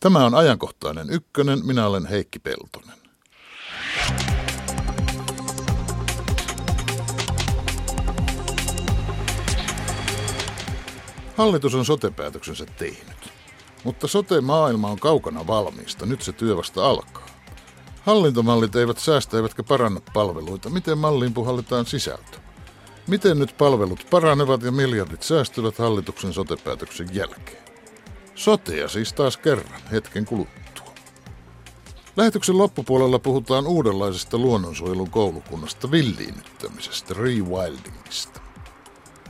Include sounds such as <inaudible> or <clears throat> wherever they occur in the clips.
Tämä on ajankohtainen ykkönen. Minä olen Heikki Peltonen. Hallitus on sotepäätöksensä tehnyt. Mutta sote-maailma on kaukana valmiista. Nyt se työ vasta alkaa. Hallintomallit eivät säästä eivätkä paranna palveluita. Miten malliin puhalletaan sisältö? Miten nyt palvelut paranevat ja miljardit säästyvät hallituksen sotepäätöksen jälkeen? Sotea siis taas kerran hetken kuluttua. Lähetyksen loppupuolella puhutaan uudenlaisesta luonnonsuojelun koulukunnasta villiinnyttämisestä, rewildingista.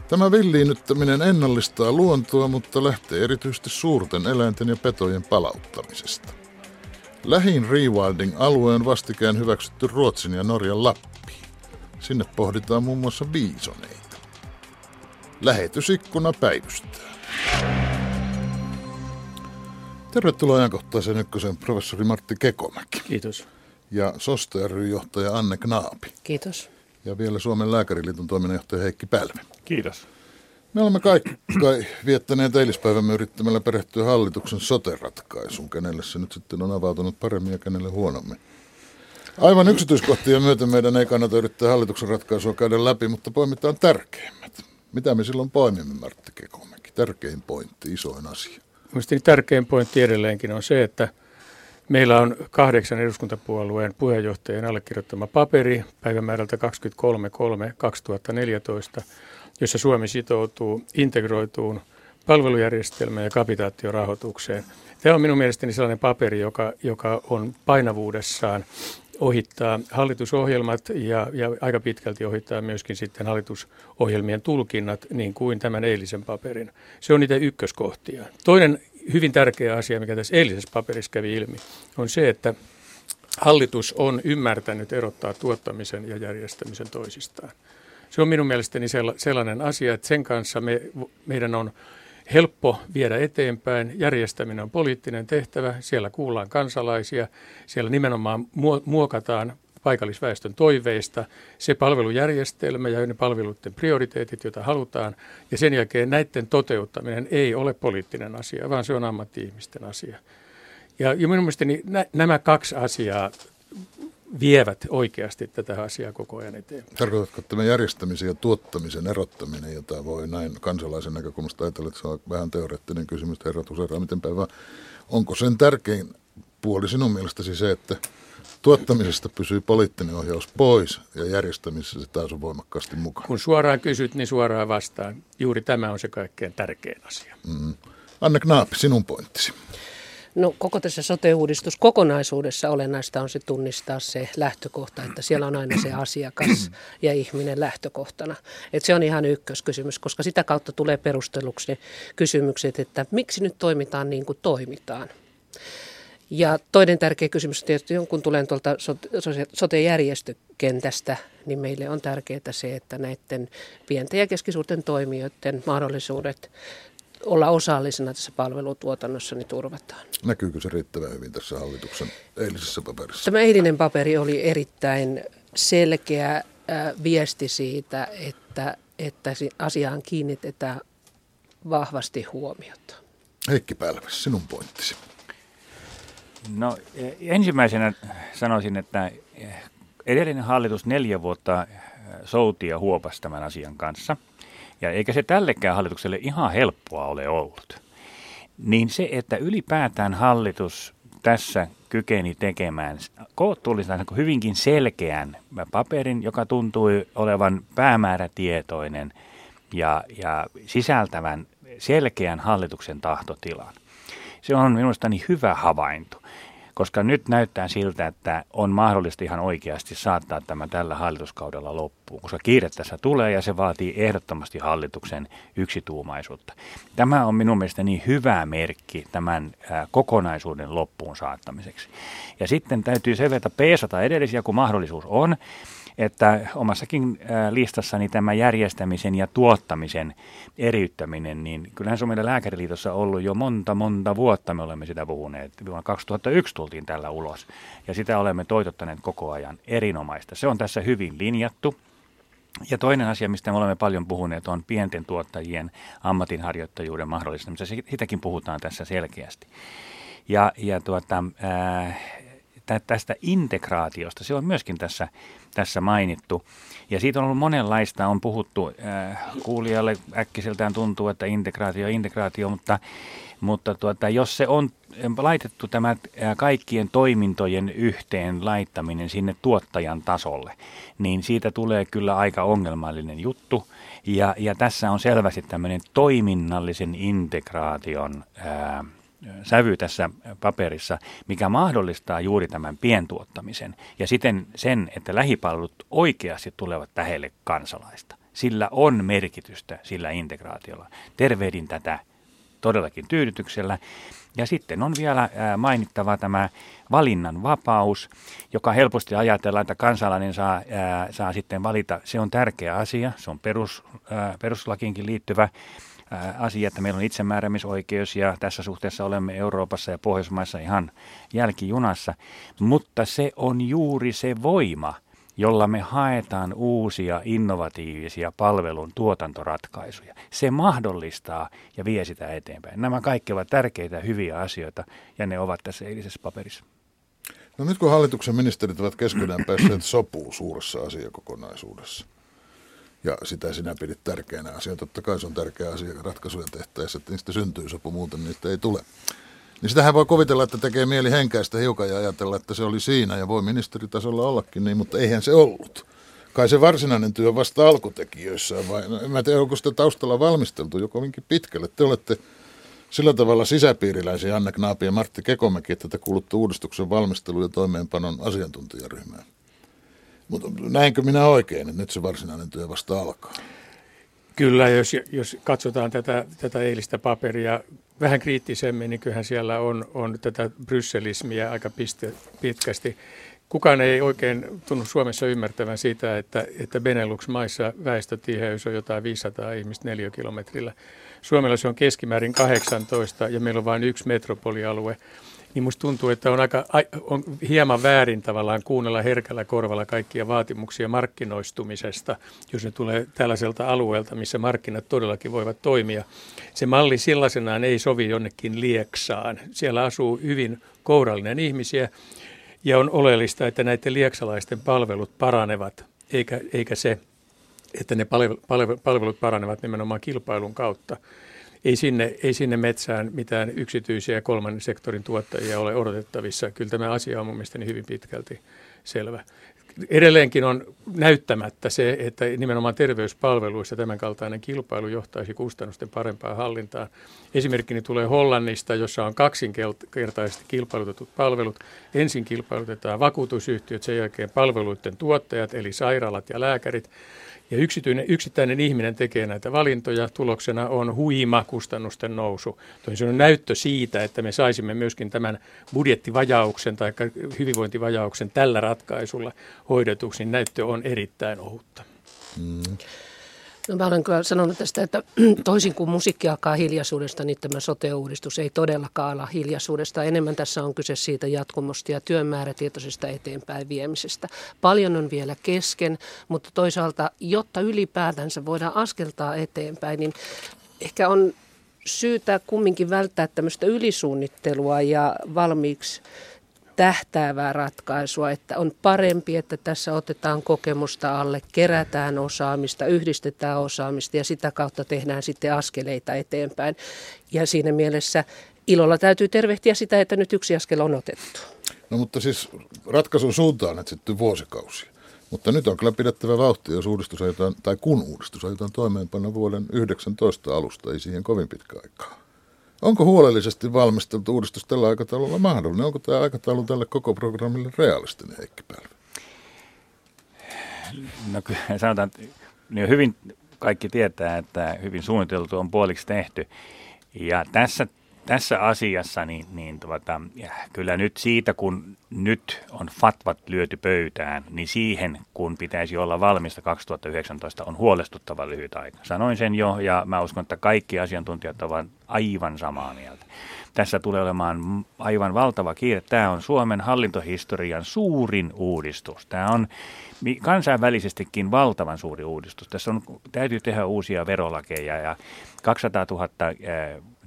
Tämä villiinnyttäminen ennallistaa luontoa, mutta lähtee erityisesti suurten eläinten ja petojen palauttamisesta. Lähin rewilding-alue on vastikään hyväksytty Ruotsin ja Norjan Lappiin. Sinne pohditaan muun muassa biisoneita. Lähetysikkuna päivystää. Tervetuloa ajankohtaiseen ykkösen professori Martti Kekomäki. Kiitos. Ja SOSTE johtaja Anne Knaapi. Kiitos. Ja vielä Suomen lääkäriliiton toiminnanjohtaja Heikki Pälve. Kiitos. Me olemme kaikki kai viettäneet eilispäivämme yrittämällä perehtyä hallituksen sote-ratkaisuun, kenelle se nyt sitten on avautunut paremmin ja kenelle huonommin. Aivan yksityiskohtia myöten meidän ei kannata yrittää hallituksen ratkaisua käydä läpi, mutta poimitaan tärkeimmät. Mitä me silloin poimimme, Martti Kekomäki? Tärkein pointti, isoin asia. Mielestäni tärkein pointti edelleenkin on se, että meillä on kahdeksan eduskuntapuolueen puheenjohtajien allekirjoittama paperi päivämäärältä 23.3.2014, jossa Suomi sitoutuu integroituun palvelujärjestelmään ja kapitaatiorahoitukseen. Tämä on minun mielestäni sellainen paperi, joka, joka on painavuudessaan ohittaa hallitusohjelmat ja, ja aika pitkälti ohittaa myöskin sitten hallitusohjelmien tulkinnat, niin kuin tämän eilisen paperin. Se on niitä ykköskohtia. Toinen hyvin tärkeä asia, mikä tässä eilisessä paperissa kävi ilmi, on se, että hallitus on ymmärtänyt erottaa tuottamisen ja järjestämisen toisistaan. Se on minun mielestäni sellainen asia, että sen kanssa me, meidän on helppo viedä eteenpäin. Järjestäminen on poliittinen tehtävä, siellä kuullaan kansalaisia, siellä nimenomaan muokataan paikallisväestön toiveista, se palvelujärjestelmä ja ne palveluiden prioriteetit, joita halutaan. Ja sen jälkeen näiden toteuttaminen ei ole poliittinen asia, vaan se on ammatti-ihmisten asia. Ja, minun mielestäni nä, nämä kaksi asiaa vievät oikeasti tätä asiaa koko ajan eteenpäin. Tarkoitatko tämä järjestämisen ja tuottamisen erottaminen, jota voi näin kansalaisen näkökulmasta ajatella, että se on vähän teoreettinen kysymys, herra Tusera, miten päivä, onko sen tärkein puoli sinun mielestäsi se, että tuottamisesta pysyy poliittinen ohjaus pois ja järjestämisessä se taas on voimakkaasti mukana? Kun suoraan kysyt, niin suoraan vastaan. Juuri tämä on se kaikkein tärkein asia. Mm. Anne Knaap, sinun pointtisi. No koko tässä sote-uudistus kokonaisuudessa olennaista on se tunnistaa se lähtökohta, että siellä on aina se asiakas <clears throat> ja ihminen lähtökohtana. Et se on ihan ykköskysymys, koska sitä kautta tulee perusteluksi ne kysymykset, että miksi nyt toimitaan niin kuin toimitaan. Ja toinen tärkeä kysymys tietysti, kun tulen tuolta sote-järjestökentästä, niin meille on tärkeää se, että näiden pienten ja keskisuurten toimijoiden mahdollisuudet olla osallisena tässä palvelutuotannossa, niin turvataan. Näkyykö se riittävän hyvin tässä hallituksen eilisessä paperissa? Tämä eilinen paperi oli erittäin selkeä äh, viesti siitä, että, että asiaan kiinnitetään vahvasti huomiota. Heikki Pälväs, sinun pointtisi. No ensimmäisenä sanoisin, että edellinen hallitus neljä vuotta souti ja huopasi tämän asian kanssa – ja eikä se tällekään hallitukselle ihan helppoa ole ollut. Niin se, että ylipäätään hallitus tässä kykeni tekemään kohtuullisen hyvinkin selkeän paperin, joka tuntui olevan päämäärätietoinen ja, ja sisältävän selkeän hallituksen tahtotilan. Se on minusta niin hyvä havainto koska nyt näyttää siltä, että on mahdollista ihan oikeasti saattaa tämä tällä hallituskaudella loppuun, koska kiire tässä tulee ja se vaatii ehdottomasti hallituksen yksituumaisuutta. Tämä on minun mielestä niin hyvä merkki tämän kokonaisuuden loppuun saattamiseksi. Ja sitten täytyy sen verran peesata edellisiä, kun mahdollisuus on, että omassakin listassani tämä järjestämisen ja tuottamisen eriyttäminen, niin kyllähän se on meidän lääkäriliitossa ollut jo monta, monta vuotta me olemme sitä puhuneet. Vuonna 2001 tultiin tällä ulos ja sitä olemme toitottaneet koko ajan erinomaista. Se on tässä hyvin linjattu. Ja toinen asia, mistä me olemme paljon puhuneet, on pienten tuottajien ammatinharjoittajuuden mahdollistamista. Sitäkin puhutaan tässä selkeästi. Ja, ja tuota, ää, tästä integraatiosta, se on myöskin tässä, tässä mainittu. Ja siitä on ollut monenlaista, on puhuttu, äh, kuulijalle äkkiseltään tuntuu, että integraatio, integraatio, mutta, mutta tuota, jos se on laitettu tämä äh, kaikkien toimintojen yhteen laittaminen sinne tuottajan tasolle, niin siitä tulee kyllä aika ongelmallinen juttu. Ja, ja tässä on selvästi tämmöinen toiminnallisen integraation äh, sävy tässä paperissa, mikä mahdollistaa juuri tämän pientuottamisen ja siten sen, että lähipalvelut oikeasti tulevat lähelle kansalaista. Sillä on merkitystä sillä integraatiolla. Tervehdin tätä todellakin tyydytyksellä. Ja sitten on vielä mainittava tämä valinnan vapaus, joka helposti ajatellaan, että kansalainen saa, saa sitten valita. Se on tärkeä asia, se on perus, peruslakiinkin liittyvä asia, että meillä on itsemääräämisoikeus ja tässä suhteessa olemme Euroopassa ja Pohjoismaissa ihan jälkijunassa, mutta se on juuri se voima, jolla me haetaan uusia innovatiivisia palvelun tuotantoratkaisuja. Se mahdollistaa ja vie sitä eteenpäin. Nämä kaikki ovat tärkeitä hyviä asioita ja ne ovat tässä eilisessä paperissa. No nyt kun hallituksen ministerit ovat keskenään päässeet sopuun suuressa asiakokonaisuudessa, ja sitä sinä pidit tärkeänä asiana. Totta kai se on tärkeä asia ratkaisuja tehtäessä, että niistä syntyy sopu, muuten niistä ei tule. Niin sitähän voi kuvitella, että tekee mieli henkäistä hiukan ja ajatella, että se oli siinä ja voi ministeritasolla ollakin niin, mutta eihän se ollut. Kai se varsinainen työ vasta alkutekijöissä vai no, en mä tiedä, onko sitä taustalla valmisteltu jo kovinkin pitkälle. Te olette sillä tavalla sisäpiiriläisiä Anne Knaapi ja Martti Kekomäki, että te kuulutte uudistuksen valmistelu- ja toimeenpanon asiantuntijaryhmään. Mutta näinkö minä oikein, että nyt se varsinainen työ vasta alkaa? Kyllä, jos, jos katsotaan tätä, tätä eilistä paperia vähän kriittisemmin, niin kyllähän siellä on, on tätä brysselismiä aika piste, pitkästi. Kukaan ei oikein tunnu Suomessa ymmärtävän sitä, että, että Benelux-maissa väestötiheys on jotain 500 ihmistä neliökilometrillä. Suomella se on keskimäärin 18 ja meillä on vain yksi metropolialue niin musta tuntuu, että on, aika, on hieman väärin tavallaan kuunnella herkällä korvalla kaikkia vaatimuksia markkinoistumisesta, jos ne tulee tällaiselta alueelta, missä markkinat todellakin voivat toimia. Se malli sellaisenaan ei sovi jonnekin lieksaan. Siellä asuu hyvin kourallinen ihmisiä ja on oleellista, että näiden lieksalaisten palvelut paranevat, eikä, eikä se, että ne palvelut paranevat nimenomaan kilpailun kautta ei sinne, ei sinne metsään mitään yksityisiä kolmannen sektorin tuottajia ole odotettavissa. Kyllä tämä asia on mielestäni hyvin pitkälti selvä. Edelleenkin on näyttämättä se, että nimenomaan terveyspalveluissa tämän kaltainen kilpailu johtaisi kustannusten parempaan hallintaan. Esimerkkini tulee Hollannista, jossa on kaksinkertaisesti kilpailutetut palvelut. Ensin kilpailutetaan vakuutusyhtiöt, sen jälkeen palveluiden tuottajat, eli sairaalat ja lääkärit. Ja yksityinen, yksittäinen ihminen tekee näitä valintoja. Tuloksena on huima kustannusten nousu. Toisin on näyttö siitä, että me saisimme myöskin tämän budjettivajauksen tai hyvinvointivajauksen tällä ratkaisulla hoidetuksi, niin näyttö on erittäin ohutta. Mm. No mä olen kyllä sanonut tästä, että <clears throat> toisin kuin musiikki alkaa hiljaisuudesta, niin tämä sote-uudistus ei todellakaan ala hiljaisuudesta. Enemmän tässä on kyse siitä jatkumosta ja työn määrätietoisesta eteenpäin viemisestä. Paljon on vielä kesken, mutta toisaalta, jotta ylipäätänsä voidaan askeltaa eteenpäin, niin ehkä on syytä kumminkin välttää tämmöistä ylisuunnittelua ja valmiiksi tähtäävää ratkaisua, että on parempi, että tässä otetaan kokemusta alle, kerätään osaamista, yhdistetään osaamista ja sitä kautta tehdään sitten askeleita eteenpäin. Ja siinä mielessä ilolla täytyy tervehtiä sitä, että nyt yksi askel on otettu. No mutta siis ratkaisun suuntaan etsitty vuosikausia. Mutta nyt on kyllä pidettävä vauhtia, jos uudistus aiotaan, tai kun uudistus aiotaan toimeenpanna vuoden 19 alusta, ei siihen kovin pitkä aikaa. Onko huolellisesti valmisteltu uudistus tällä aikataululla mahdollinen? Onko tämä aikataulu tälle koko programmille realistinen, Heikki Pälvä? No kyllä sanotaan, että niin hyvin kaikki tietää, että hyvin suunniteltu on puoliksi tehty. Ja tässä tässä asiassa niin, niin tuota, kyllä nyt siitä, kun nyt on fatvat lyöty pöytään, niin siihen, kun pitäisi olla valmista 2019, on huolestuttava lyhyt aika. Sanoin sen jo ja mä uskon, että kaikki asiantuntijat ovat aivan samaa mieltä. Tässä tulee olemaan aivan valtava kiire. Tämä on Suomen hallintohistorian suurin uudistus. Tämä on kansainvälisestikin valtavan suuri uudistus. Tässä on, täytyy tehdä uusia verolakeja ja 200 000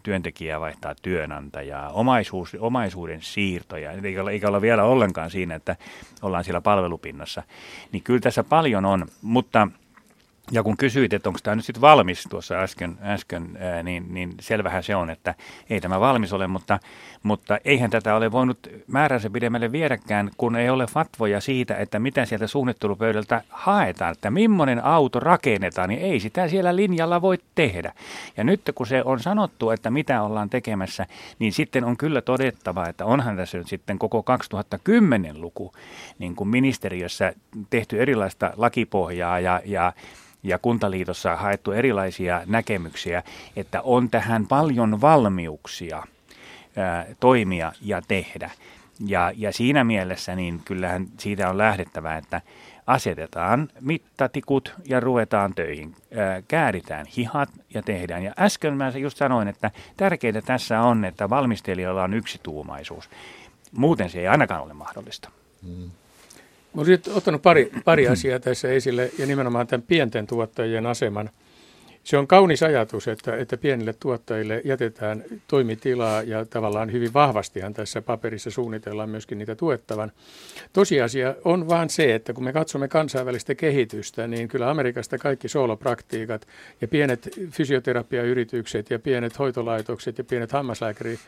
työntekijää vaihtaa työnantajaa, omaisuus, omaisuuden siirtoja, eikä olla, eikä olla vielä ollenkaan siinä, että ollaan siellä palvelupinnassa. Niin kyllä tässä paljon on, mutta ja kun kysyit, että onko tämä nyt sitten valmis tuossa äsken, äsken ää, niin, niin selvähän se on, että ei tämä valmis ole, mutta, mutta eihän tätä ole voinut määränsä pidemmälle viedäkään, kun ei ole fatvoja siitä, että mitä sieltä suunnittelupöydältä haetaan, että millainen auto rakennetaan, niin ei sitä siellä linjalla voi tehdä. Ja nyt kun se on sanottu, että mitä ollaan tekemässä, niin sitten on kyllä todettava, että onhan tässä nyt sitten koko 2010-luku niin kuin ministeriössä tehty erilaista lakipohjaa ja, ja ja Kuntaliitossa haettu erilaisia näkemyksiä, että on tähän paljon valmiuksia ää, toimia ja tehdä. Ja, ja siinä mielessä niin kyllähän siitä on lähdettävä, että asetetaan mittatikut ja ruvetaan töihin. Ää, kääritään hihat ja tehdään. Ja äsken mä just sanoin, että tärkeintä tässä on, että valmistelijoilla on yksituumaisuus. Muuten se ei ainakaan ole mahdollista. Hmm. Olisin ottanut pari, pari asiaa tässä esille ja nimenomaan tämän pienten tuottajien aseman. Se on kaunis ajatus, että, että pienille tuottajille jätetään toimitilaa ja tavallaan hyvin vahvastihan tässä paperissa suunnitellaan myöskin niitä tuettavan. Tosiasia on vaan se, että kun me katsomme kansainvälistä kehitystä, niin kyllä Amerikasta kaikki soolopraktiikat ja pienet fysioterapiayritykset ja pienet hoitolaitokset ja pienet hammaslääkäri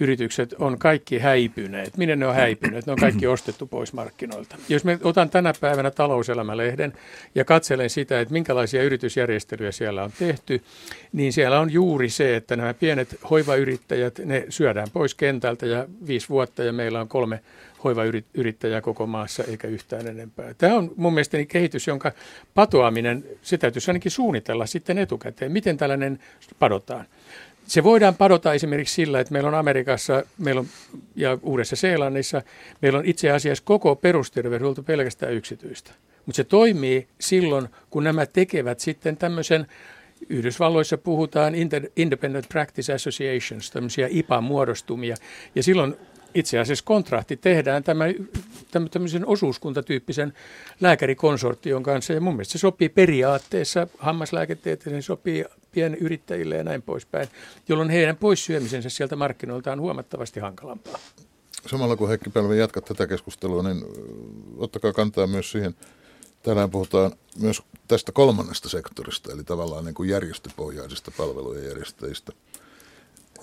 yritykset on kaikki häipyneet. Minne ne on häipyneet? Ne on kaikki <clears throat> ostettu pois markkinoilta. Jos me otan tänä päivänä talouselämälehden ja katselen sitä, että minkälaisia yritysjärjestelyjä siellä on tehty, niin siellä on juuri se, että nämä pienet hoivayrittäjät, ne syödään pois kentältä ja viisi vuotta ja meillä on kolme hoivayrittäjää koko maassa eikä yhtään enempää. Tämä on mun mielestäni kehitys, jonka patoaminen, se täytyisi ainakin suunnitella sitten etukäteen. Miten tällainen padotaan? Se voidaan padota esimerkiksi sillä, että meillä on Amerikassa meillä on, ja Uudessa-Seelannissa, meillä on itse asiassa koko perusterveydenhuolto pelkästään yksityistä. Mutta se toimii silloin, kun nämä tekevät sitten tämmöisen Yhdysvalloissa puhutaan Independent Practice Associations, tämmöisiä IPA-muodostumia, ja silloin itse asiassa kontrakti tehdään tämän, tämmöisen osuuskuntatyyppisen lääkärikonsortion kanssa, ja mun mielestä se sopii periaatteessa hammaslääketieteeseen, sopii pienyrittäjille ja näin poispäin, jolloin heidän poissyömisensä sieltä markkinoilta on huomattavasti hankalampaa. Samalla kun Heikki Pälvi jatkat tätä keskustelua, niin ottakaa kantaa myös siihen, Täällä puhutaan myös tästä kolmannesta sektorista, eli tavallaan niin kuin järjestöpohjaisista palvelujen järjestäjistä.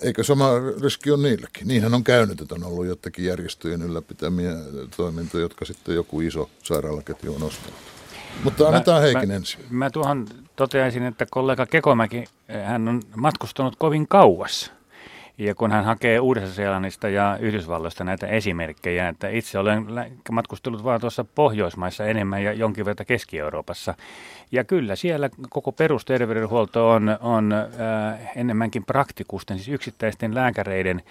Eikö sama riski ole niilläkin? Niinhän on käynyt, että on ollut jotakin järjestöjen ylläpitämiä toimintoja, jotka sitten joku iso sairaalaketju on ostanut. Mutta annetaan mä, Heikin mä, ensin. Mä tuohon toteaisin, että kollega Kekomäki, eh, hän on matkustanut kovin kauas. Ja kun hän hakee Uudessa-Seelannista ja Yhdysvalloista näitä esimerkkejä, että itse olen matkustellut vaan tuossa Pohjoismaissa enemmän ja jonkin verran Keski-Euroopassa. Ja kyllä siellä koko perusterveydenhuolto on, on äh, enemmänkin praktikusten, siis yksittäisten lääkäreiden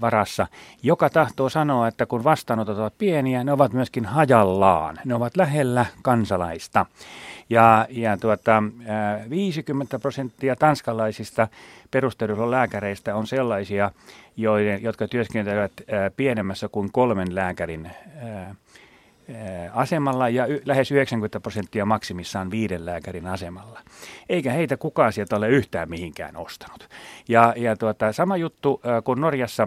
varassa, joka tahtoo sanoa, että kun vastaanotot ovat pieniä, ne ovat myöskin hajallaan. Ne ovat lähellä kansalaista. Ja, ja tuota, 50 äh, prosenttia tanskalaisista perusterveydenhuollon lääkäreistä on sellaisia, joiden, jotka työskentelevät äh, pienemmässä kuin kolmen lääkärin asemalla ja y- lähes 90 prosenttia maksimissaan viiden lääkärin asemalla. Eikä heitä kukaan sieltä ole yhtään mihinkään ostanut. Ja, ja tuota, sama juttu kun Norjassa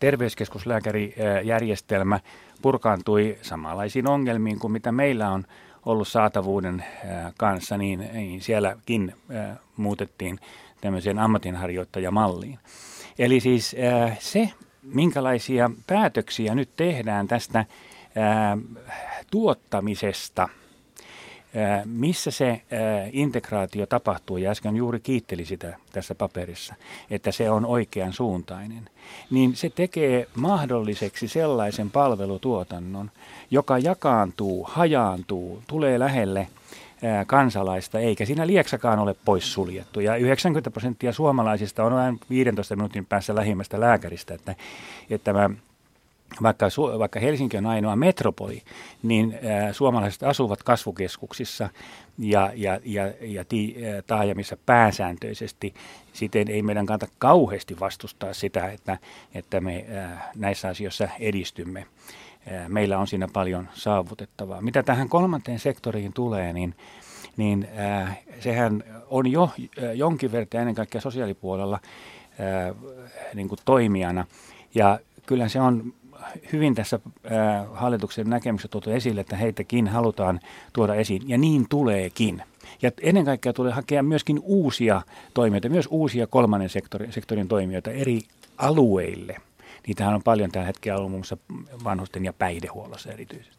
terveyskeskuslääkärijärjestelmä purkaantui samanlaisiin ongelmiin kuin mitä meillä on ollut saatavuuden kanssa, niin, niin sielläkin muutettiin tämmöiseen ammatinharjoittajamalliin. Eli siis se, minkälaisia päätöksiä nyt tehdään tästä ää, tuottamisesta, ää, missä se ää, integraatio tapahtuu, ja äsken juuri kiitteli sitä tässä paperissa, että se on oikean suuntainen, niin se tekee mahdolliseksi sellaisen palvelutuotannon, joka jakaantuu, hajaantuu, tulee lähelle kansalaista, eikä siinä lieksakaan ole poissuljettu. Ja 90 prosenttia suomalaisista on vain 15 minuutin päässä lähimmästä lääkäristä, että, että mä vaikka, vaikka Helsinki on ainoa metropoli, niin ä, suomalaiset asuvat kasvukeskuksissa ja, ja, ja, ja ti, ä, taajamissa pääsääntöisesti. Siten ei meidän kannata kauheasti vastustaa sitä, että, että me ä, näissä asioissa edistymme. Ä, meillä on siinä paljon saavutettavaa. Mitä tähän kolmanteen sektoriin tulee, niin niin äh, sehän on jo äh, jonkin verran ennen kaikkea sosiaalipuolella äh, niin kuin toimijana. Ja kyllä se on hyvin tässä hallituksen näkemyksessä tuotu esille, että heitäkin halutaan tuoda esiin, ja niin tuleekin. Ja ennen kaikkea tulee hakea myöskin uusia toimijoita, myös uusia kolmannen sektorin, sektorin toimijoita eri alueille. Niitähän on paljon tällä hetkellä ollut muun muassa vanhusten ja päihdehuollossa erityisesti.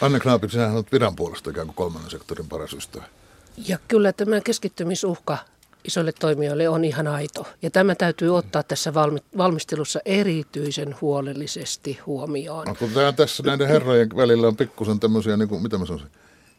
Anne Knaapin, sinä olet viran puolesta ikään kuin kolmannen sektorin paras ystävä. Ja kyllä tämä keskittymisuhka isoille toimijoille on ihan aito. Ja tämä täytyy ottaa tässä valmistelussa erityisen huolellisesti huomioon. No, kun tämä tässä näiden herrojen välillä on pikkusen tämmöisiä, niin kuin, mitä mä sanoisin,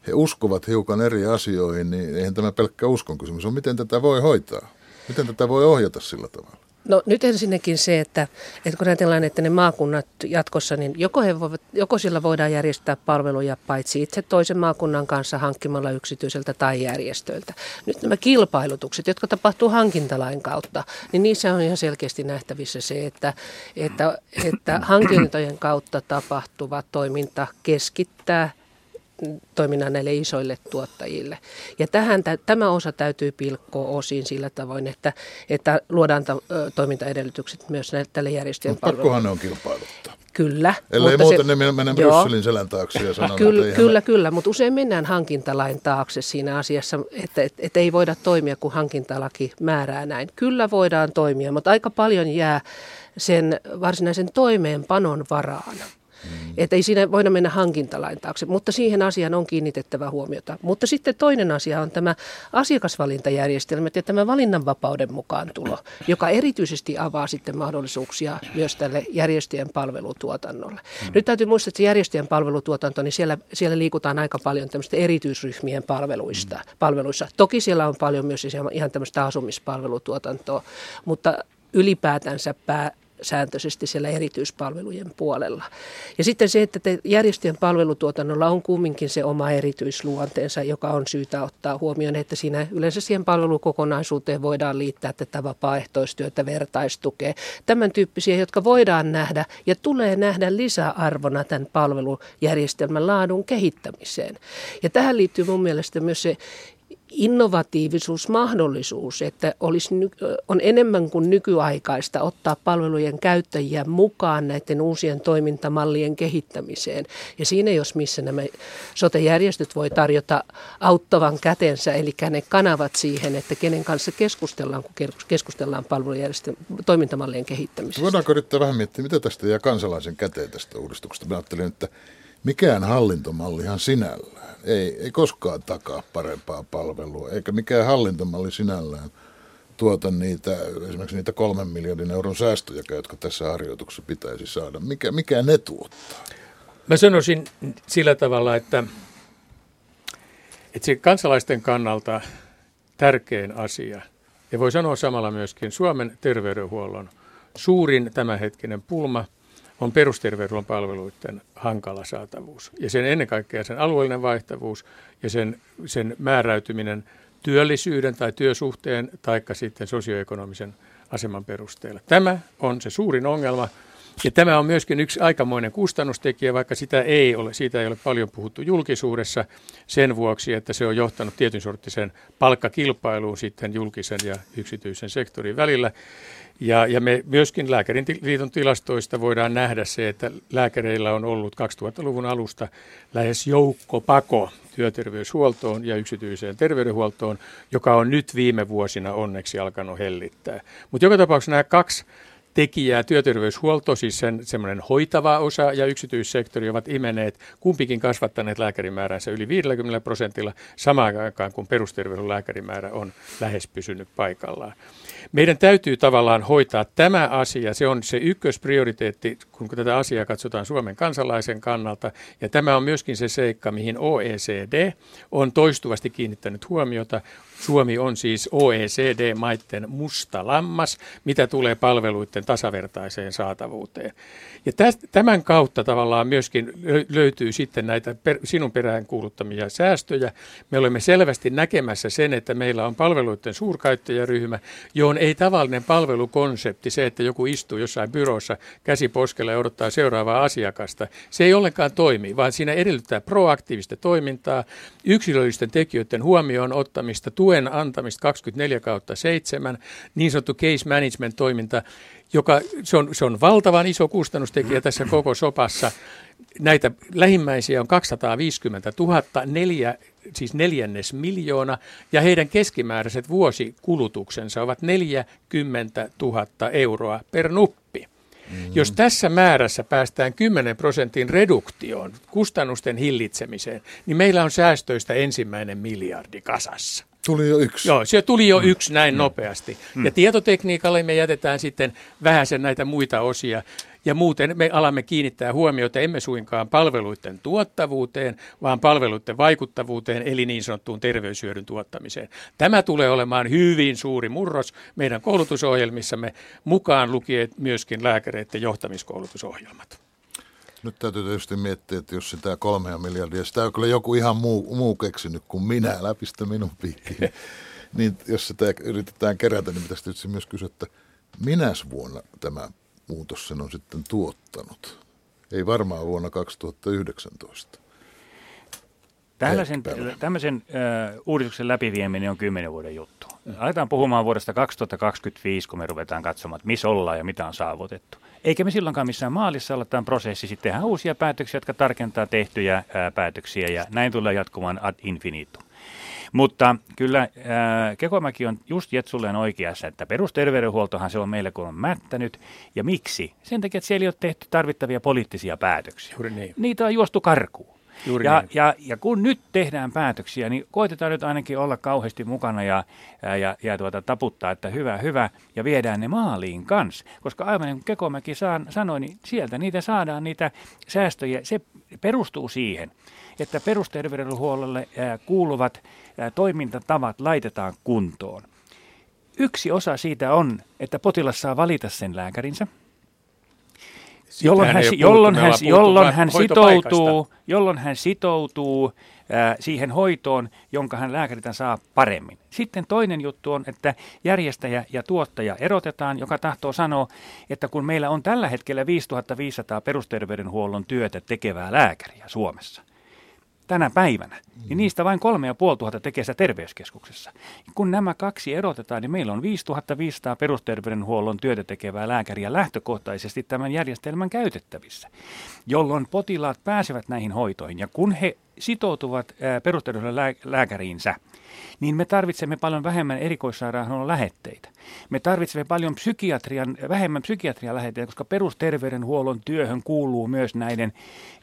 he uskovat hiukan eri asioihin, niin eihän tämä pelkkä uskon kysymys on. Miten tätä voi hoitaa? Miten tätä voi ohjata sillä tavalla? No nyt ensinnäkin se, että, että kun ajatellaan, että ne maakunnat jatkossa, niin joko, he voivat, joko sillä voidaan järjestää palveluja paitsi itse toisen maakunnan kanssa hankkimalla yksityiseltä tai järjestöiltä. Nyt nämä kilpailutukset, jotka tapahtuu hankintalain kautta, niin niissä on ihan selkeästi nähtävissä se, että, että, että hankintojen kautta tapahtuva toiminta keskittää toiminnan näille isoille tuottajille. Ja tähän, tämä osa täytyy pilkkoa osin sillä tavoin, että, että luodaan ta, toimintaedellytykset myös näille, tälle järjestöjen palveluille. Pakkohan ne on kilpailuttaa. Kyllä. Ellei muuten se, ne mene Brysselin selän taakse ja sanon, kyllä, että kyllä, kyllä, mutta usein mennään hankintalain taakse siinä asiassa, että et, et ei voida toimia, kun hankintalaki määrää näin. Kyllä voidaan toimia, mutta aika paljon jää sen varsinaisen toimeenpanon varaan. Mm. Että ei siinä voida mennä hankintalain taakse, mutta siihen asiaan on kiinnitettävä huomiota. Mutta sitten toinen asia on tämä asiakasvalintajärjestelmät ja tämä valinnanvapauden mukaan tulo, joka erityisesti avaa sitten mahdollisuuksia myös tälle järjestöjen palvelutuotannolle. Mm. Nyt täytyy muistaa, että se järjestöjen palvelutuotanto, niin siellä, siellä liikutaan aika paljon tämmöistä erityisryhmien palveluista, mm. palveluissa. Toki siellä on paljon myös ihan tämmöistä asumispalvelutuotantoa, mutta ylipäätänsä pää, sääntöisesti siellä erityispalvelujen puolella. Ja sitten se, että järjestöjen palvelutuotannolla on kumminkin se oma erityisluonteensa, joka on syytä ottaa huomioon, että siinä yleensä siihen palvelukokonaisuuteen voidaan liittää tätä vapaaehtoistyötä, vertaistukea, tämän tyyppisiä, jotka voidaan nähdä ja tulee nähdä lisäarvona tämän palvelujärjestelmän laadun kehittämiseen. Ja tähän liittyy mun mielestä myös se innovatiivisuusmahdollisuus, että olisi, on enemmän kuin nykyaikaista ottaa palvelujen käyttäjiä mukaan näiden uusien toimintamallien kehittämiseen. Ja siinä jos missä nämä sote-järjestöt voi tarjota auttavan kätensä, eli ne kanavat siihen, että kenen kanssa keskustellaan, kun keskustellaan palvelujärjestön toimintamallien kehittämisestä. Voidaanko yrittää vähän miettiä, mitä tästä jää kansalaisen käteen tästä uudistuksesta? Mä ajattelin, että mikään hallintomallihan sinällään ei, ei koskaan takaa parempaa palvelua, eikä mikään hallintomalli sinällään tuota niitä, esimerkiksi niitä kolmen miljardin euron säästöjä, jotka tässä harjoituksessa pitäisi saada. Mikä, mikä ne tuottaa? Mä sanoisin sillä tavalla, että, että se kansalaisten kannalta tärkein asia, ja voi sanoa samalla myöskin Suomen terveydenhuollon suurin tämänhetkinen pulma – on perusterveydenhuollon palveluiden hankala saatavuus. Ja sen ennen kaikkea sen alueellinen vaihtavuus ja sen, sen määräytyminen työllisyyden tai työsuhteen tai sitten sosioekonomisen aseman perusteella. Tämä on se suurin ongelma. Ja tämä on myöskin yksi aikamoinen kustannustekijä, vaikka sitä ei ole, siitä ei ole paljon puhuttu julkisuudessa sen vuoksi, että se on johtanut tietyn sorttiseen palkkakilpailuun sitten julkisen ja yksityisen sektorin välillä. Ja, ja me myöskin Lääkärin liiton tilastoista voidaan nähdä se, että lääkäreillä on ollut 2000-luvun alusta lähes joukkopako työterveyshuoltoon ja yksityiseen terveydenhuoltoon, joka on nyt viime vuosina onneksi alkanut hellittää. Mutta joka tapauksessa nämä kaksi tekijää, työterveyshuolto, siis sen semmoinen hoitava osa ja yksityissektori ovat imeneet, kumpikin kasvattaneet lääkärimääränsä yli 50 prosentilla samaan aikaan, kun perusterveydenhuollon lääkärimäärä on lähes pysynyt paikallaan. Meidän täytyy tavallaan hoitaa tämä asia, se on se ykkösprioriteetti, kun tätä asiaa katsotaan Suomen kansalaisen kannalta, ja tämä on myöskin se seikka, mihin OECD on toistuvasti kiinnittänyt huomiota. Suomi on siis OECD-maiden musta lammas, mitä tulee palveluiden tasavertaiseen saatavuuteen. Ja tämän kautta tavallaan myöskin löytyy sitten näitä sinun perään kuuluttamia säästöjä. Me olemme selvästi näkemässä sen, että meillä on palveluiden suurkäyttäjäryhmä, johon ei tavallinen palvelukonsepti, se, että joku istuu jossain byrossa käsi hetkellä ja odottaa seuraavaa asiakasta. Se ei ollenkaan toimi, vaan siinä edellyttää proaktiivista toimintaa, yksilöllisten tekijöiden huomioon ottamista, tuen antamista 24 kautta 7, niin sanottu case management toiminta, joka se on, se on valtavan iso kustannustekijä tässä koko sopassa. Näitä lähimmäisiä on 250 000, neljä, siis neljännes miljoona, ja heidän keskimääräiset vuosikulutuksensa ovat 40 000 euroa per nuppi. Jos tässä määrässä päästään 10 prosentin reduktioon, kustannusten hillitsemiseen, niin meillä on säästöistä ensimmäinen miljardi kasassa. Tuli jo yksi. Joo, se tuli jo mm. yksi näin mm. nopeasti. Mm. Ja tietotekniikalle me jätetään sitten vähän sen näitä muita osia. Ja muuten me alamme kiinnittää huomiota emme suinkaan palveluiden tuottavuuteen, vaan palveluiden vaikuttavuuteen, eli niin sanottuun terveyshyödyn tuottamiseen. Tämä tulee olemaan hyvin suuri murros meidän koulutusohjelmissamme, mukaan lukien myöskin lääkäreiden johtamiskoulutusohjelmat. Nyt täytyy tietysti miettiä, että jos sitä kolmea miljardia, sitä on kyllä joku ihan muu, muu keksinyt kuin minä, läpistä minun piikkiin. <laughs> niin jos sitä yritetään kerätä, niin pitäisi tietysti myös kysyä, että minäs vuonna tämä muutos sen on sitten tuottanut? Ei varmaan vuonna 2019. Tällaisen, tämmöisen äh, uudistuksen läpivieminen on kymmenen vuoden juttu. Aletaan puhumaan vuodesta 2025, kun me ruvetaan katsomaan, että missä ollaan ja mitä on saavutettu. Eikä me silloinkaan missään maalissa olla tämän prosessi. Sitten tehdään uusia päätöksiä, jotka tarkentaa tehtyjä ää, päätöksiä ja näin tulee jatkumaan ad infinitum. Mutta kyllä äh, Kekomäki on just Jetsulleen oikeassa, että perusterveydenhuoltohan se on meille kun on mättänyt. Ja miksi? Sen takia, että siellä ei ole tehty tarvittavia poliittisia päätöksiä. Juuri niin. Niitä on juostu karkuun. Juuri ja, ja, ja kun nyt tehdään päätöksiä, niin koitetaan nyt ainakin olla kauheasti mukana ja, ja, ja, ja tuota, taputtaa, että hyvä, hyvä, ja viedään ne maaliin kanssa. Koska aivan niin kuin Kekomäki saan, sanoi, niin sieltä niitä saadaan niitä säästöjä. Se perustuu siihen, että perusterveydenhuollolle kuuluvat toimintatavat laitetaan kuntoon. Yksi osa siitä on, että potilas saa valita sen lääkärinsä – jolloin hän, jolloin hän, jolloin hän sitoutuu, jolloin hän sitoutuu ää, siihen hoitoon, jonka hän lääkäriltä saa paremmin. Sitten toinen juttu on, että järjestäjä ja tuottaja erotetaan, joka tahtoo sanoa, että kun meillä on tällä hetkellä 5500 perusterveydenhuollon työtä tekevää lääkäriä Suomessa – tänä päivänä, niin niistä vain 3500 tekee sitä terveyskeskuksessa. Kun nämä kaksi erotetaan, niin meillä on 5500 perusterveydenhuollon työtä tekevää lääkäriä lähtökohtaisesti tämän järjestelmän käytettävissä, jolloin potilaat pääsevät näihin hoitoihin. Ja kun he sitoutuvat perusterveydenhuollon lääkäriinsä, niin me tarvitsemme paljon vähemmän erikoissairaanhoidon lähetteitä. Me tarvitsemme paljon psykiatrian, vähemmän psykiatrian lähetteitä, koska perusterveydenhuollon työhön kuuluu myös näiden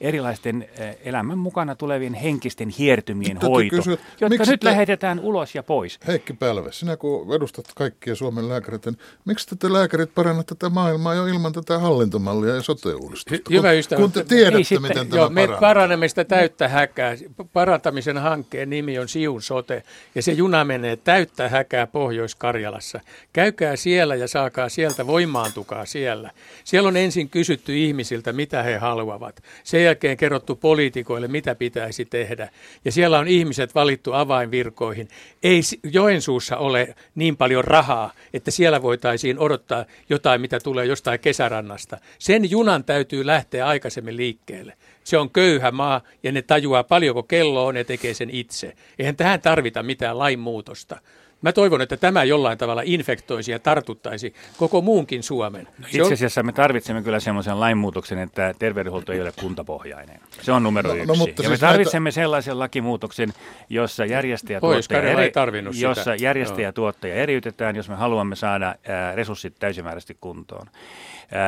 erilaisten elämän mukana tulevien henkisten hiertymien nyt hoito, kysyä, jotka nyt te, lähetetään ulos ja pois. Heikki Pälve, sinä kun edustat kaikkia Suomen lääkäreitä, niin miksi te lääkärit parannatte tätä maailmaa jo ilman tätä hallintomallia ja sote-uudistusta? Hy- hyvä ystävä. Kun te tiedätte, niin sitten, miten joo, tämä me parannamme sitä täyttä häkää. Parantamisen hankkeen nimi on Siun sote ja se juna menee täyttä häkää Pohjois-Karjalassa. Käykää siellä ja saakaa sieltä, voimaantukaa siellä. Siellä on ensin kysytty ihmisiltä, mitä he haluavat. Sen jälkeen kerrottu poliitikoille, mitä pitäisi tehdä. Ja siellä on ihmiset valittu avainvirkoihin. Ei Joensuussa ole niin paljon rahaa, että siellä voitaisiin odottaa jotain, mitä tulee jostain kesärannasta. Sen junan täytyy lähteä aikaisemmin liikkeelle. Se on köyhä maa ja ne tajuaa paljonko kello on ja tekee sen itse. Eihän tähän tarvita mitään lainmuutosta. Mä toivon, että tämä jollain tavalla infektoisi ja tartuttaisi koko muunkin Suomen. No, itse asiassa me tarvitsemme kyllä semmoisen lainmuutoksen, että terveydenhuolto ei ole kuntapohjainen. Se on numero no, no yksi. No, mutta ja siis me tarvitsemme näitä... sellaisen lakimuutoksen, jossa järjestäjä tuottaja, eri, jossa järjestäjä tuottaja eriytetään, jos me haluamme saada ää, resurssit täysimääräisesti kuntoon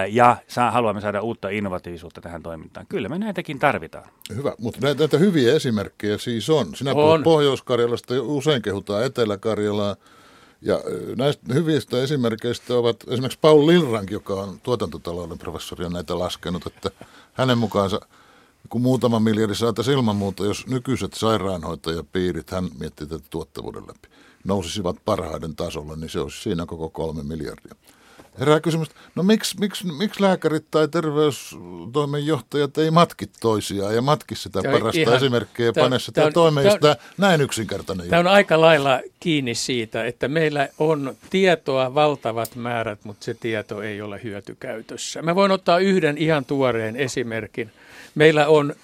ja saa, haluamme saada uutta innovatiivisuutta tähän toimintaan. Kyllä me näitäkin tarvitaan. Hyvä, mutta näitä, näitä hyviä esimerkkejä siis on. Sinä on. Pohjois-Karjalasta, usein kehutaan Etelä-Karjalaa. Ja näistä hyvistä esimerkkeistä ovat esimerkiksi Paul Lilrank, joka on tuotantotalouden professori, on näitä laskenut, että hänen mukaansa kun muutama miljardi saataisiin ilman muuta, jos nykyiset sairaanhoitajapiirit, hän miettii tätä tuottavuuden läpi, nousisivat parhaiden tasolle, niin se olisi siinä koko kolme miljardia. Herää kysymys, no miksi, miksi, miksi lääkärit tai terveystoimenjohtajat ei matki toisiaan ja matki sitä Tämä parasta ihan- esimerkkiä ja pane sitä tämä näin yksinkertainen Tämä juttu. on aika lailla kiinni siitä, että meillä on tietoa valtavat määrät, mutta se tieto ei ole hyötykäytössä. Mä voin ottaa yhden ihan tuoreen esimerkin. Meillä on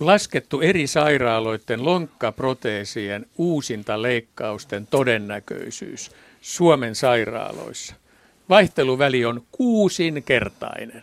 laskettu eri sairaaloiden lonkkaproteesien uusinta leikkausten todennäköisyys Suomen sairaaloissa. Vaihteluväli on kuusinkertainen.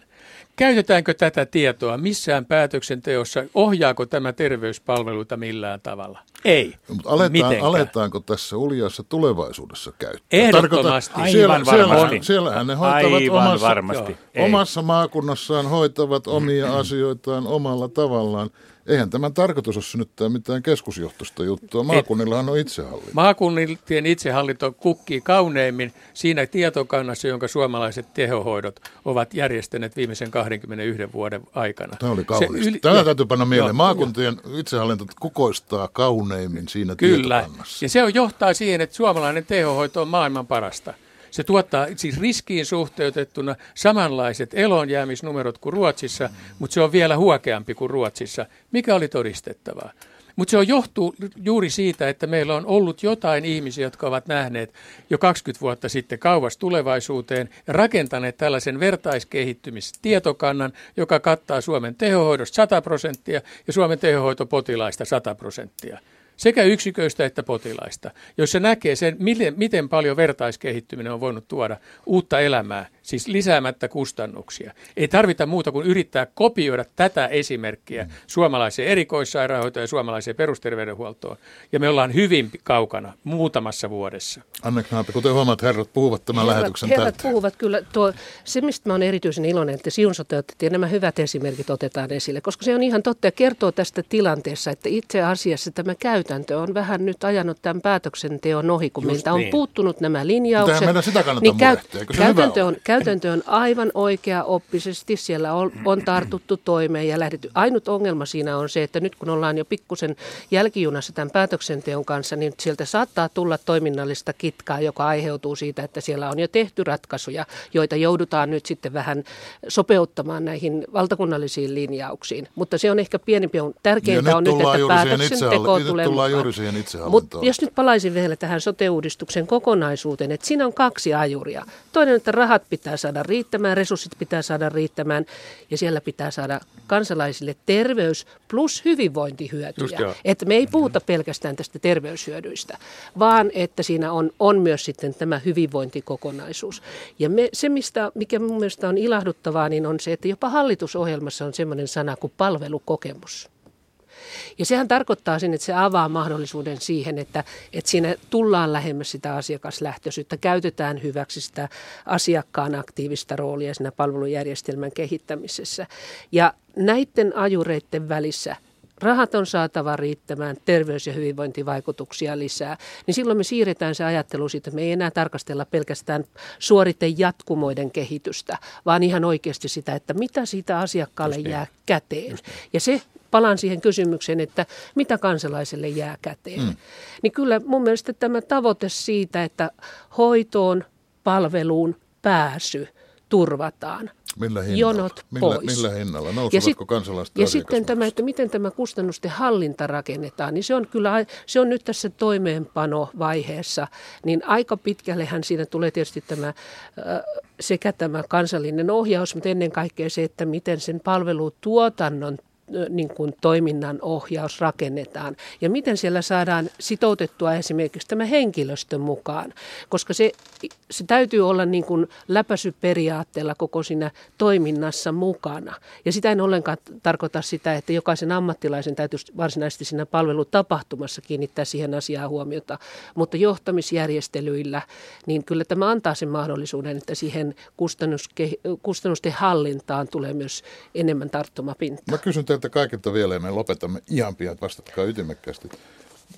Käytetäänkö tätä tietoa missään päätöksenteossa? Ohjaako tämä terveyspalveluita millään tavalla? Ei. Mutta aletaan, aletaanko tässä uljassa tulevaisuudessa käyttää? Ehdottomasti. Tarkoitan, siellä, Aivan siellä, varmasti. siellähän ne hoitavat Aivan omassa, varmasti. Joo. Omassa maakunnassaan hoitavat omia asioitaan omalla tavallaan. Eihän tämän tarkoitus ole synnyttää mitään keskusjohtoista juttua. Maakunnillahan on itsehallinto. Maakunnien itsehallinto kukkii kauneimmin siinä tietokannassa, jonka suomalaiset tehohoidot ovat järjestäneet viimeisen 21 vuoden aikana. Tämä oli Se yli- Tämä täytyy panna mieleen. joo, Maakuntien itsehallinto kukoistaa kauneimmin siinä Kyllä. tietokannassa. Ja se on, johtaa siihen, että suomalainen tehohoito on maailman parasta. Se tuottaa siis riskiin suhteutettuna samanlaiset elonjäämisnumerot kuin Ruotsissa, mutta se on vielä huokeampi kuin Ruotsissa, mikä oli todistettavaa. Mutta se on johtuu juuri siitä, että meillä on ollut jotain ihmisiä, jotka ovat nähneet jo 20 vuotta sitten kauas tulevaisuuteen ja rakentaneet tällaisen vertaiskehittymistietokannan, joka kattaa Suomen tehohoidosta 100 prosenttia ja Suomen tehohoitopotilaista 100 prosenttia sekä yksiköistä että potilaista, jossa näkee sen, miten, miten paljon vertaiskehittyminen on voinut tuoda uutta elämää, siis lisäämättä kustannuksia. Ei tarvita muuta kuin yrittää kopioida tätä esimerkkiä mm. suomalaiseen erikoissairaanhoitoon ja suomalaiseen perusterveydenhuoltoon. Ja me ollaan hyvin kaukana muutamassa vuodessa. Anne Knaapi, kuten huomaat, herrat puhuvat tämän lähetyksen herrat täyteen. puhuvat kyllä. Tuo, se, mistä mä olen erityisen iloinen, että Siunsote otettiin, nämä hyvät esimerkit otetaan esille, koska se on ihan totta ja kertoo tästä tilanteessa, että itse asiassa tämä käytäntö on vähän nyt ajanut tämän päätöksenteon ohi, kun Just meiltä on niin. puuttunut nämä linjaukset. Mutta meidän sitä kannata niin murehtia, hyvä käytäntö, ole? on, käytäntö on aivan oikea oppisesti, siellä on, on tartuttu toimeen ja lähdetty. Ainut ongelma siinä on se, että nyt kun ollaan jo pikkusen jälkijunassa tämän päätöksenteon kanssa, niin sieltä saattaa tulla toiminnallista kitkaa, joka aiheutuu siitä, että siellä on jo tehty ratkaisuja, joita joudutaan nyt sitten vähän sopeuttamaan näihin valtakunnallisiin linjauksiin. Mutta se on ehkä pienempi. On, tärkeintä Ja on nyt että päätöksenteko tulee tullaan mukaan. juuri siihen itsehallintoon. Mutta jos nyt palaisin vielä tähän sote-uudistuksen kokonaisuuteen, että siinä on kaksi ajuria. Toinen, että rahat pitää saada riittämään, resurssit pitää saada riittämään ja siellä pitää saada kansalaisille terveys plus hyvinvointihyötyjä. Että me ei puhuta pelkästään tästä terveyshyödyistä, vaan että siinä on, on myös sitten tämä hyvinvointikokonaisuus. Ja me, se, mistä, mikä mun mielestä on ilahduttavaa, niin on se, että jopa hallitusohjelmassa on sellainen sana kuin palvelukokemus. Ja sehän tarkoittaa sen, että se avaa mahdollisuuden siihen, että, että siinä tullaan lähemmäs sitä asiakaslähtöisyyttä, käytetään hyväksi sitä asiakkaan aktiivista roolia siinä palvelujärjestelmän kehittämisessä. Ja näiden ajureiden välissä rahat on saatava riittämään, terveys- ja hyvinvointivaikutuksia lisää, niin silloin me siirretään se ajattelu siitä, että me ei enää tarkastella pelkästään suoritejatkumoiden kehitystä, vaan ihan oikeasti sitä, että mitä siitä asiakkaalle Just niin. jää käteen. Ja se palaan siihen kysymykseen, että mitä kansalaiselle jää käteen. Mm. Niin kyllä mun mielestä tämä tavoite siitä, että hoitoon, palveluun pääsy turvataan. Millä hinnalla? Jonot millä, pois. millä hinnalla? Ja, sit, kansalaiset ja sitten tämä, että miten tämä kustannusten hallinta rakennetaan, niin se on kyllä, se on nyt tässä toimeenpanovaiheessa, niin aika pitkällehän siinä tulee tietysti tämä, sekä tämä kansallinen ohjaus, mutta ennen kaikkea se, että miten sen palvelutuotannon niin kuin toiminnan ohjaus rakennetaan ja miten siellä saadaan sitoutettua esimerkiksi tämä henkilöstö mukaan, koska se, se täytyy olla niin kuin läpäisyperiaatteella koko siinä toiminnassa mukana. Ja sitä en ollenkaan tarkoita sitä, että jokaisen ammattilaisen täytyisi varsinaisesti siinä palvelutapahtumassa kiinnittää siihen asiaan huomiota, mutta johtamisjärjestelyillä, niin kyllä tämä antaa sen mahdollisuuden, että siihen kustannusten hallintaan tulee myös enemmän tarttumapintaa. Mä kysyn teiltä kaikilta vielä ja me lopetamme ihan pian, vastatkaa ytimekkäästi.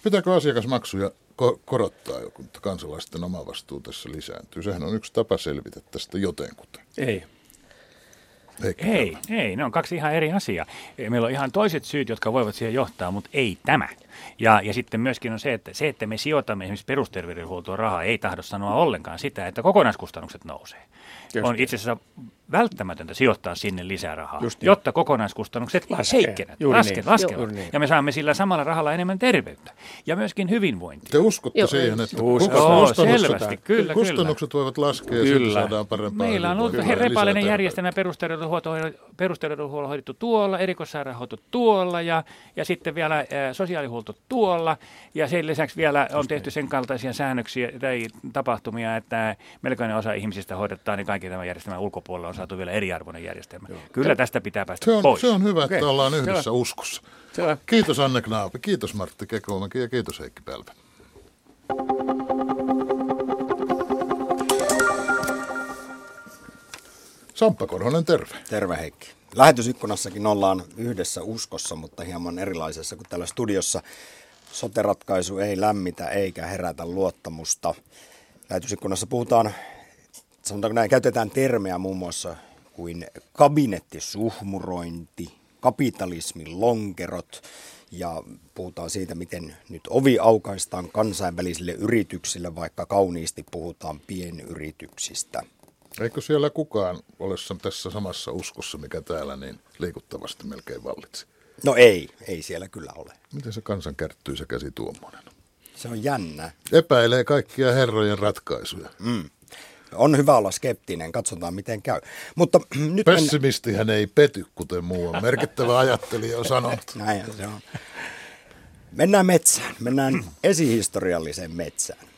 Pitääkö asiakasmaksuja ko- korottaa, kun kansalaisten omavastuu tässä lisääntyy? Sehän on yksi tapa selvitä tästä jotenkuten. Ei. Eikä ei, ei, ne on kaksi ihan eri asiaa. Meillä on ihan toiset syyt, jotka voivat siihen johtaa, mutta ei tämä. Ja, ja sitten myöskin on se, että se, että me sijoitamme esimerkiksi perusterveydenhuoltoon rahaa, ei tahdo sanoa ollenkaan sitä, että kokonaiskustannukset nousee. Just on itse asiassa välttämätöntä sijoittaa sinne lisää rahaa, niin. jotta kokonaiskustannukset heikkenevät, laskee, niin. laskevat. Niin. Ja me saamme sillä samalla rahalla enemmän terveyttä ja myöskin hyvinvointia. Te uskotte Joo. siihen, että Usko. Joo, selvästi, kyllä, kustannukset kyllä. voivat laskea ja kyllä. saadaan parempaa Meillä on ollut repaalinen järjestelmä perusterveydenhuolto hoidettu tuolla, erikoissairaanhoito tuolla ja, ja sitten vielä ä, sosiaalihuolto tuolla. Ja sen lisäksi vielä on tehty sen kaltaisia säännöksiä tai tapahtumia, että melkoinen osa ihmisistä hoidetaan niin kaikki tämän järjestelmän ulkopuolella on saatu vielä eriarvoinen järjestelmä. Joo. Kyllä tästä pitää päästä se on, pois. Se on hyvä, että okay. ollaan yhdessä Selvä. uskossa. Selvä. Kiitos Anne Knaapi, kiitos Martti Kekomäki ja kiitos Heikki Pälvä. Samppa Korhonen, terve. Terve Heikki. Lähetysikkunassakin ollaan yhdessä uskossa, mutta hieman erilaisessa kuin täällä studiossa. Soteratkaisu ei lämmitä eikä herätä luottamusta. Lähetysikkunassa puhutaan, sanotaanko näin, käytetään termejä muun muassa kuin kabinettisuhmurointi, kapitalismin lonkerot ja puhutaan siitä, miten nyt ovi aukaistaan kansainvälisille yrityksille, vaikka kauniisti puhutaan pienyrityksistä. Eikö siellä kukaan ole tässä samassa uskossa, mikä täällä niin liikuttavasti melkein vallitsi? No ei, ei siellä kyllä ole. Miten se kansan kärttyy se käsi tuommoinen? Se on jännä. Epäilee kaikkia herrojen ratkaisuja. Mm. On hyvä olla skeptinen, katsotaan miten käy. Mutta <clears throat> nyt Pessimistihän mennä... ei pety, kuten muu on merkittävä ajattelija on sanonut. <laughs> Näin se on. Mennään metsään, mennään <clears throat> esihistorialliseen metsään.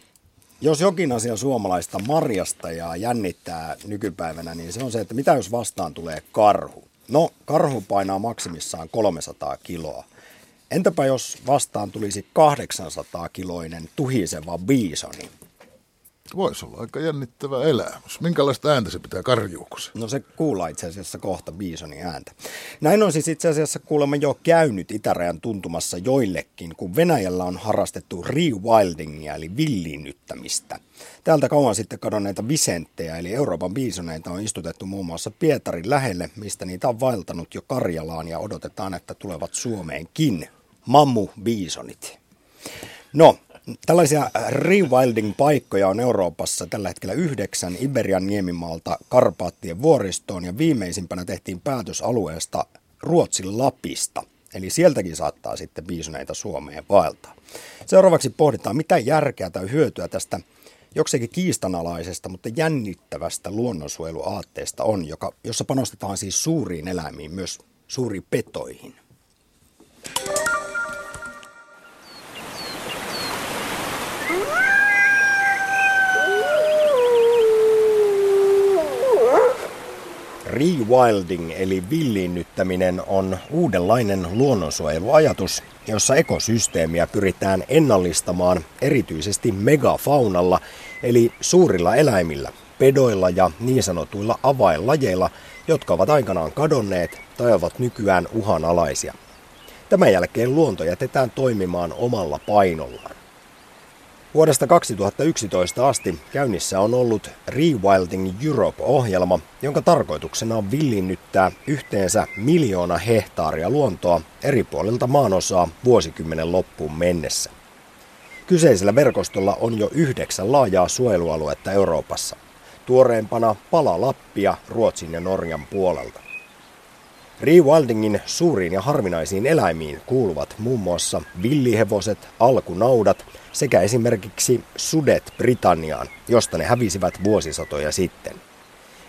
Jos jokin asia suomalaista marjasta ja jännittää nykypäivänä, niin se on se, että mitä jos vastaan tulee karhu? No, karhu painaa maksimissaan 300 kiloa. Entäpä jos vastaan tulisi 800 kiloinen tuhiseva biisoni? Voisi olla aika jännittävä elämys. Minkälaista ääntä se pitää karjuukossa? No se kuullaan itse asiassa kohta biisonin ääntä. Näin on siis itse asiassa kuulemma jo käynyt itärajan tuntumassa joillekin, kun Venäjällä on harrastettu rewildingia eli villiinnyttämistä. Täältä kauan sitten kadonneita visenttejä eli Euroopan biisoneita on istutettu muun muassa Pietarin lähelle, mistä niitä on vaeltanut jo Karjalaan ja odotetaan, että tulevat Suomeenkin. Mammu biisonit. No, Tällaisia rewilding-paikkoja on Euroopassa tällä hetkellä yhdeksän Iberian niemimaalta Karpaattien vuoristoon ja viimeisimpänä tehtiin päätös alueesta Ruotsin Lapista. Eli sieltäkin saattaa sitten biisoneita Suomeen vaeltaa. Seuraavaksi pohditaan, mitä järkeä tai hyötyä tästä jokseenkin kiistanalaisesta, mutta jännittävästä luonnonsuojeluaatteesta on, joka, jossa panostetaan siis suuriin eläimiin, myös suuriin petoihin. Rewilding eli villiinnyttäminen on uudenlainen luonnonsuojeluajatus, jossa ekosysteemiä pyritään ennallistamaan erityisesti megafaunalla eli suurilla eläimillä, pedoilla ja niin sanotuilla availlajeilla, jotka ovat aikanaan kadonneet tai ovat nykyään uhanalaisia. Tämän jälkeen luonto jätetään toimimaan omalla painollaan. Vuodesta 2011 asti käynnissä on ollut Rewilding Europe-ohjelma, jonka tarkoituksena on villinnyttää yhteensä miljoona hehtaaria luontoa eri puolilta maanosaa vuosikymmenen loppuun mennessä. Kyseisellä verkostolla on jo yhdeksän laajaa suojelualuetta Euroopassa. Tuoreempana pala Lappia Ruotsin ja Norjan puolelta. Rewildingin suuriin ja harvinaisiin eläimiin kuuluvat muun muassa villihevoset, alkunaudat – sekä esimerkiksi sudet Britanniaan, josta ne hävisivät vuosisatoja sitten.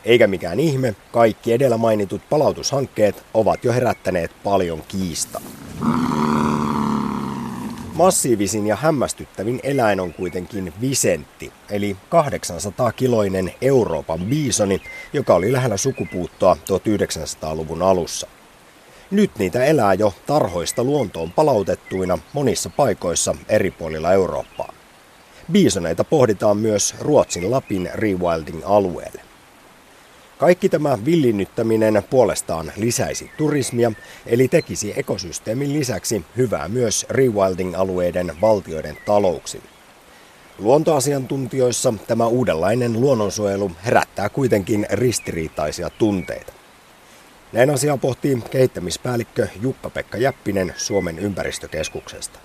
Eikä mikään ihme, kaikki edellä mainitut palautushankkeet ovat jo herättäneet paljon kiistaa. Massiivisin ja hämmästyttävin eläin on kuitenkin visentti, eli 800-kiloinen Euroopan biisoni, joka oli lähellä sukupuuttoa 1900-luvun alussa. Nyt niitä elää jo tarhoista luontoon palautettuina monissa paikoissa eri puolilla Eurooppaa. Biisoneita pohditaan myös Ruotsin Lapin rewilding-alueelle. Kaikki tämä villinnyttäminen puolestaan lisäisi turismia, eli tekisi ekosysteemin lisäksi hyvää myös rewilding-alueiden valtioiden talouksille. Luontoasiantuntijoissa tämä uudenlainen luonnonsuojelu herättää kuitenkin ristiriitaisia tunteita. Näin asiaa pohtii kehittämispäällikkö Jukka-Pekka Jäppinen Suomen ympäristökeskuksesta.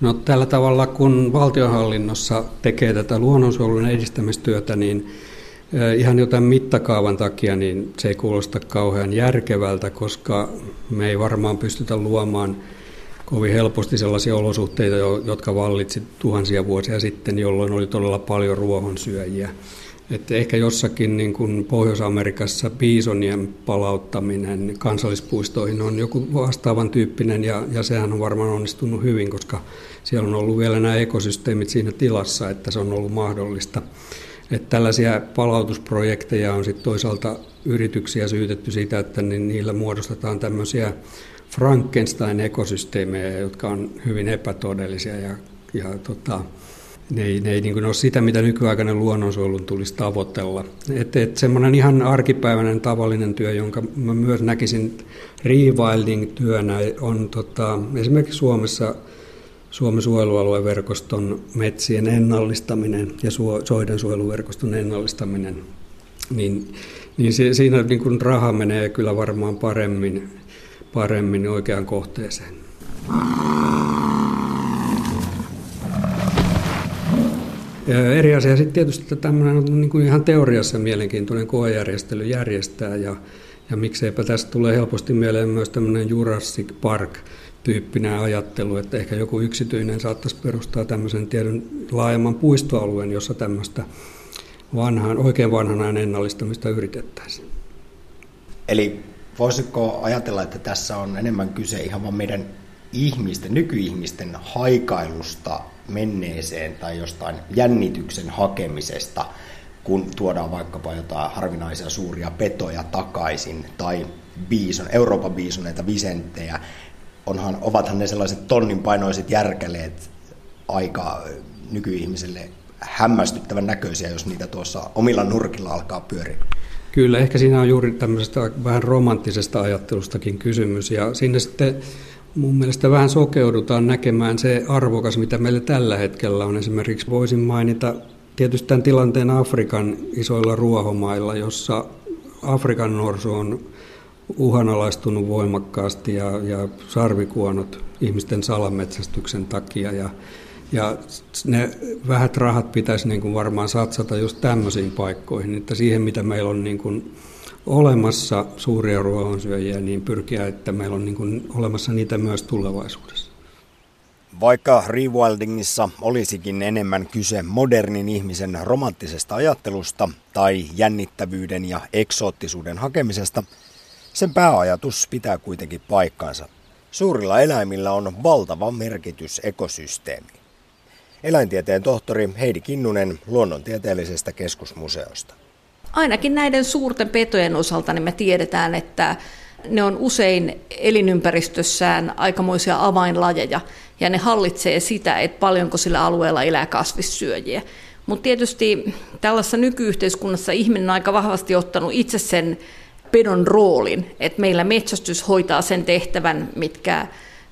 No tällä tavalla, kun valtionhallinnossa tekee tätä luonnonsuojelun edistämistyötä, niin ihan jotain mittakaavan takia niin se ei kuulosta kauhean järkevältä, koska me ei varmaan pystytä luomaan kovin helposti sellaisia olosuhteita, jotka vallitsi tuhansia vuosia sitten, jolloin oli todella paljon ruohonsyöjiä. Että ehkä jossakin niin kuin Pohjois-Amerikassa biisonien palauttaminen kansallispuistoihin on joku vastaavan tyyppinen ja, ja sehän on varmaan onnistunut hyvin, koska siellä on ollut vielä nämä ekosysteemit siinä tilassa, että se on ollut mahdollista. Että tällaisia palautusprojekteja on sitten toisaalta yrityksiä syytetty siitä, että niillä muodostetaan tämmöisiä Frankenstein-ekosysteemejä, jotka on hyvin epätodellisia ja, ja tota, ne ei, ne ei niin ole sitä, mitä nykyaikainen luonnonsuojelun tulisi tavoitella. Että et semmoinen ihan arkipäiväinen tavallinen työ, jonka mä myös näkisin rewilding-työnä, on tota, esimerkiksi Suomessa Suomen suojelualueverkoston metsien ennallistaminen ja soiden suojeluverkoston ennallistaminen, niin, niin se, siinä niin kuin raha menee kyllä varmaan paremmin, paremmin oikeaan kohteeseen. Ja eri asia sitten tietysti että tämmöinen on niin kuin ihan teoriassa mielenkiintoinen koejärjestely järjestää ja, ja mikseipä tästä tulee helposti mieleen myös tämmöinen Jurassic Park tyyppinen ajattelu, että ehkä joku yksityinen saattaisi perustaa tämmöisen tiedon laajemman puistoalueen, jossa tämmöistä vanhaan, oikein vanhan ennallistamista yritettäisiin. Eli voisiko ajatella, että tässä on enemmän kyse ihan vain meidän ihmisten, nykyihmisten haikailusta menneeseen tai jostain jännityksen hakemisesta, kun tuodaan vaikkapa jotain harvinaisia suuria petoja takaisin tai biison, Euroopan biisoneita, visentejä, onhan, ovathan ne sellaiset tonnin painoiset järkäleet aika nykyihmiselle hämmästyttävän näköisiä, jos niitä tuossa omilla nurkilla alkaa pyöriä. Kyllä, ehkä siinä on juuri tämmöisestä vähän romanttisesta ajattelustakin kysymys, ja sinne sitten mun mielestä vähän sokeudutaan näkemään se arvokas, mitä meillä tällä hetkellä on. Esimerkiksi voisin mainita tietysti tämän tilanteen Afrikan isoilla ruohomailla, jossa Afrikan norsu on uhanalaistunut voimakkaasti ja, ja sarvikuonot ihmisten salametsästyksen takia. Ja, ja ne vähät rahat pitäisi niin kuin varmaan satsata just tämmöisiin paikkoihin, että siihen mitä meillä on niin kuin olemassa suuria ruohonsyöjiä, niin pyrkiä, että meillä on niin kuin olemassa niitä myös tulevaisuudessa. Vaikka rewildingissa olisikin enemmän kyse modernin ihmisen romanttisesta ajattelusta tai jännittävyyden ja eksoottisuuden hakemisesta, sen pääajatus pitää kuitenkin paikkansa. Suurilla eläimillä on valtava merkitys ekosysteemiin. Eläintieteen tohtori Heidi Kinnunen luonnontieteellisestä keskusmuseosta. Ainakin näiden suurten petojen osalta niin me tiedetään, että ne on usein elinympäristössään aikamoisia avainlajeja ja ne hallitsee sitä, että paljonko sillä alueella elää kasvissyöjiä. Mutta tietysti tällaisessa nykyyhteiskunnassa ihminen on aika vahvasti ottanut itse sen pedon roolin, että meillä metsästys hoitaa sen tehtävän, mitkä,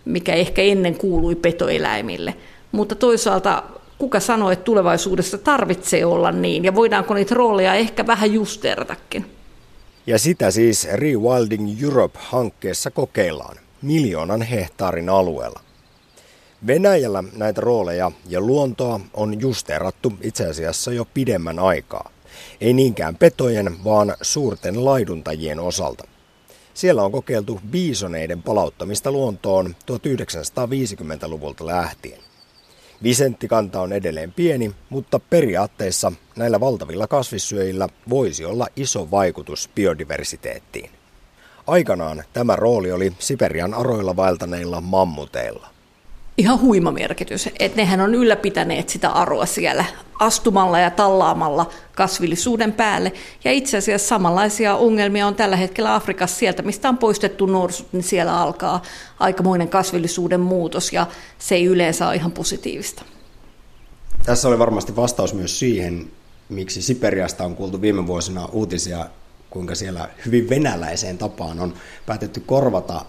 mikä ehkä ennen kuului petoeläimille. Mutta toisaalta kuka sanoo, että tulevaisuudessa tarvitsee olla niin, ja voidaanko niitä rooleja ehkä vähän justertakin. Ja sitä siis Rewilding Europe-hankkeessa kokeillaan miljoonan hehtaarin alueella. Venäjällä näitä rooleja ja luontoa on justeerattu itse asiassa jo pidemmän aikaa. Ei niinkään petojen, vaan suurten laiduntajien osalta. Siellä on kokeiltu biisoneiden palauttamista luontoon 1950-luvulta lähtien. Visenttikanta on edelleen pieni, mutta periaatteessa näillä valtavilla kasvissyöjillä voisi olla iso vaikutus biodiversiteettiin. Aikanaan tämä rooli oli Siperian aroilla vaeltaneilla mammuteilla ihan huima merkitys. Että nehän on ylläpitäneet sitä aroa siellä astumalla ja tallaamalla kasvillisuuden päälle. Ja itse asiassa samanlaisia ongelmia on tällä hetkellä Afrikassa sieltä, mistä on poistettu norsut, niin siellä alkaa aikamoinen kasvillisuuden muutos ja se ei yleensä ole ihan positiivista. Tässä oli varmasti vastaus myös siihen, miksi Siperiasta on kuultu viime vuosina uutisia, kuinka siellä hyvin venäläiseen tapaan on päätetty korvata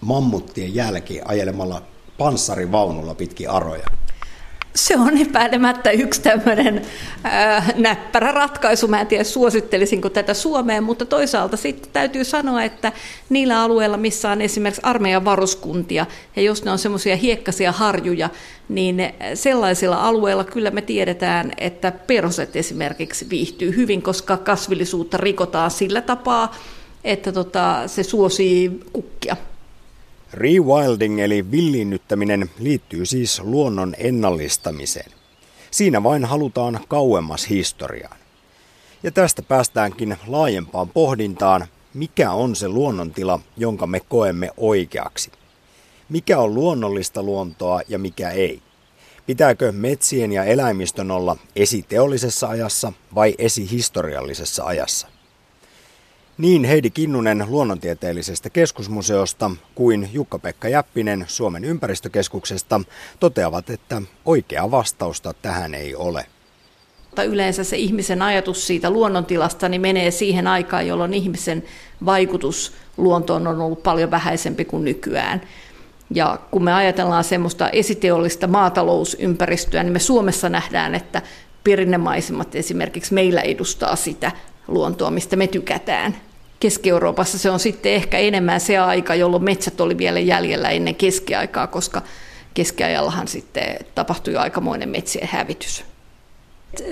mammuttien jälki ajelemalla panssarivaunulla pitkin aroja. Se on epäilemättä yksi tämmöinen ää, näppärä ratkaisu. Mä en tiedä, suosittelisinko tätä Suomeen, mutta toisaalta sitten täytyy sanoa, että niillä alueilla, missä on esimerkiksi armeijan varuskuntia, ja jos ne on semmoisia hiekkaisia harjuja, niin sellaisilla alueilla kyllä me tiedetään, että perhoset esimerkiksi viihtyy hyvin, koska kasvillisuutta rikotaan sillä tapaa, että tota, se suosii kukkia. Rewilding eli villiinnyttäminen liittyy siis luonnon ennallistamiseen. Siinä vain halutaan kauemmas historiaan. Ja tästä päästäänkin laajempaan pohdintaan, mikä on se luonnontila, jonka me koemme oikeaksi. Mikä on luonnollista luontoa ja mikä ei? Pitääkö metsien ja eläimistön olla esiteollisessa ajassa vai esihistoriallisessa ajassa? Niin Heidi Kinnunen luonnontieteellisestä keskusmuseosta kuin Jukka-Pekka Jäppinen Suomen ympäristökeskuksesta toteavat, että oikea vastausta tähän ei ole. Yleensä se ihmisen ajatus siitä luonnontilasta niin menee siihen aikaan, jolloin ihmisen vaikutus luontoon on ollut paljon vähäisempi kuin nykyään. Ja kun me ajatellaan semmoista esiteollista maatalousympäristöä, niin me Suomessa nähdään, että perinnemaisemat esimerkiksi meillä edustaa sitä luontoa, mistä me tykätään. Keski-Euroopassa se on sitten ehkä enemmän se aika, jolloin metsät oli vielä jäljellä ennen keskiaikaa, koska keskiajallahan sitten tapahtui aikamoinen metsien hävitys.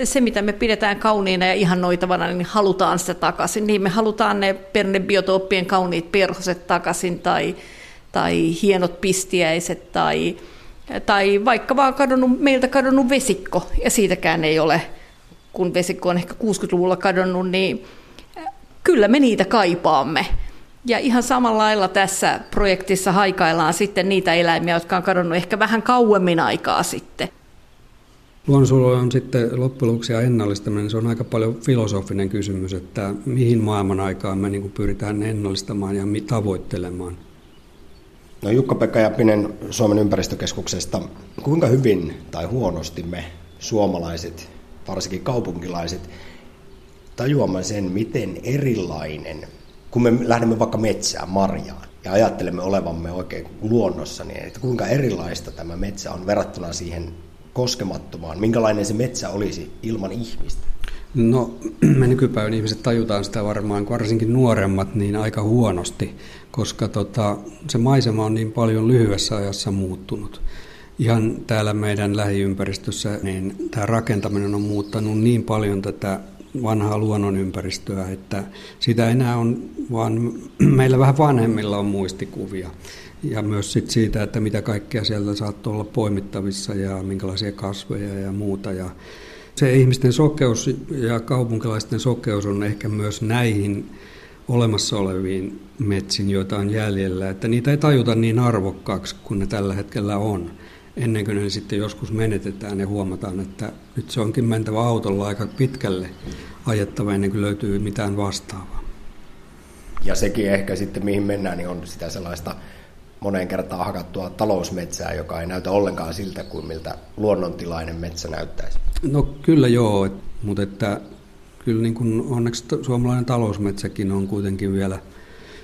Se, mitä me pidetään kauniina ja ihannoitavana, niin halutaan sitä takaisin. Niin me halutaan ne pernebiotooppien kauniit perhoset takaisin tai, tai hienot pistiäiset tai, tai vaikka vaan kadonnut, meiltä kadonnut vesikko ja siitäkään ei ole, kun vesikko on ehkä 60-luvulla kadonnut, niin kyllä me niitä kaipaamme. Ja ihan samalla lailla tässä projektissa haikaillaan sitten niitä eläimiä, jotka on kadonnut ehkä vähän kauemmin aikaa sitten. Luonnonsuojelu on sitten loppujen lopuksi ja ennallistaminen, se on aika paljon filosofinen kysymys, että mihin maailman aikaan me niin pyritään ennallistamaan ja tavoittelemaan. No Jukka-Pekka Jäppinen Suomen ympäristökeskuksesta, kuinka hyvin tai huonosti me suomalaiset, varsinkin kaupunkilaiset, tajuamme sen, miten erilainen, kun me lähdemme vaikka metsään, marjaan, ja ajattelemme olevamme oikein luonnossa, niin että kuinka erilaista tämä metsä on verrattuna siihen koskemattomaan, minkälainen se metsä olisi ilman ihmistä? No <clears throat> me nykypäivän ihmiset tajutaan sitä varmaan, varsinkin nuoremmat, niin aika huonosti, koska tota, se maisema on niin paljon lyhyessä ajassa muuttunut. Ihan täällä meidän lähiympäristössä niin tämä rakentaminen on muuttanut niin paljon tätä vanhaa luonnonympäristöä, että sitä enää on, vaan <clears throat> meillä vähän vanhemmilla on muistikuvia. Ja myös sit siitä, että mitä kaikkea sieltä saattoi olla poimittavissa ja minkälaisia kasveja ja muuta. Ja se ihmisten sokeus ja kaupunkilaisten sokeus on ehkä myös näihin olemassa oleviin metsiin, joita on jäljellä, että niitä ei tajuta niin arvokkaaksi kuin ne tällä hetkellä on ennen kuin ne sitten joskus menetetään ja huomataan, että nyt se onkin mentävä autolla aika pitkälle ajettava ennen kuin löytyy mitään vastaavaa. Ja sekin ehkä sitten mihin mennään, niin on sitä sellaista moneen kertaan hakattua talousmetsää, joka ei näytä ollenkaan siltä kuin miltä luonnontilainen metsä näyttäisi. No kyllä joo, mutta että kyllä niin kuin onneksi suomalainen talousmetsäkin on kuitenkin vielä –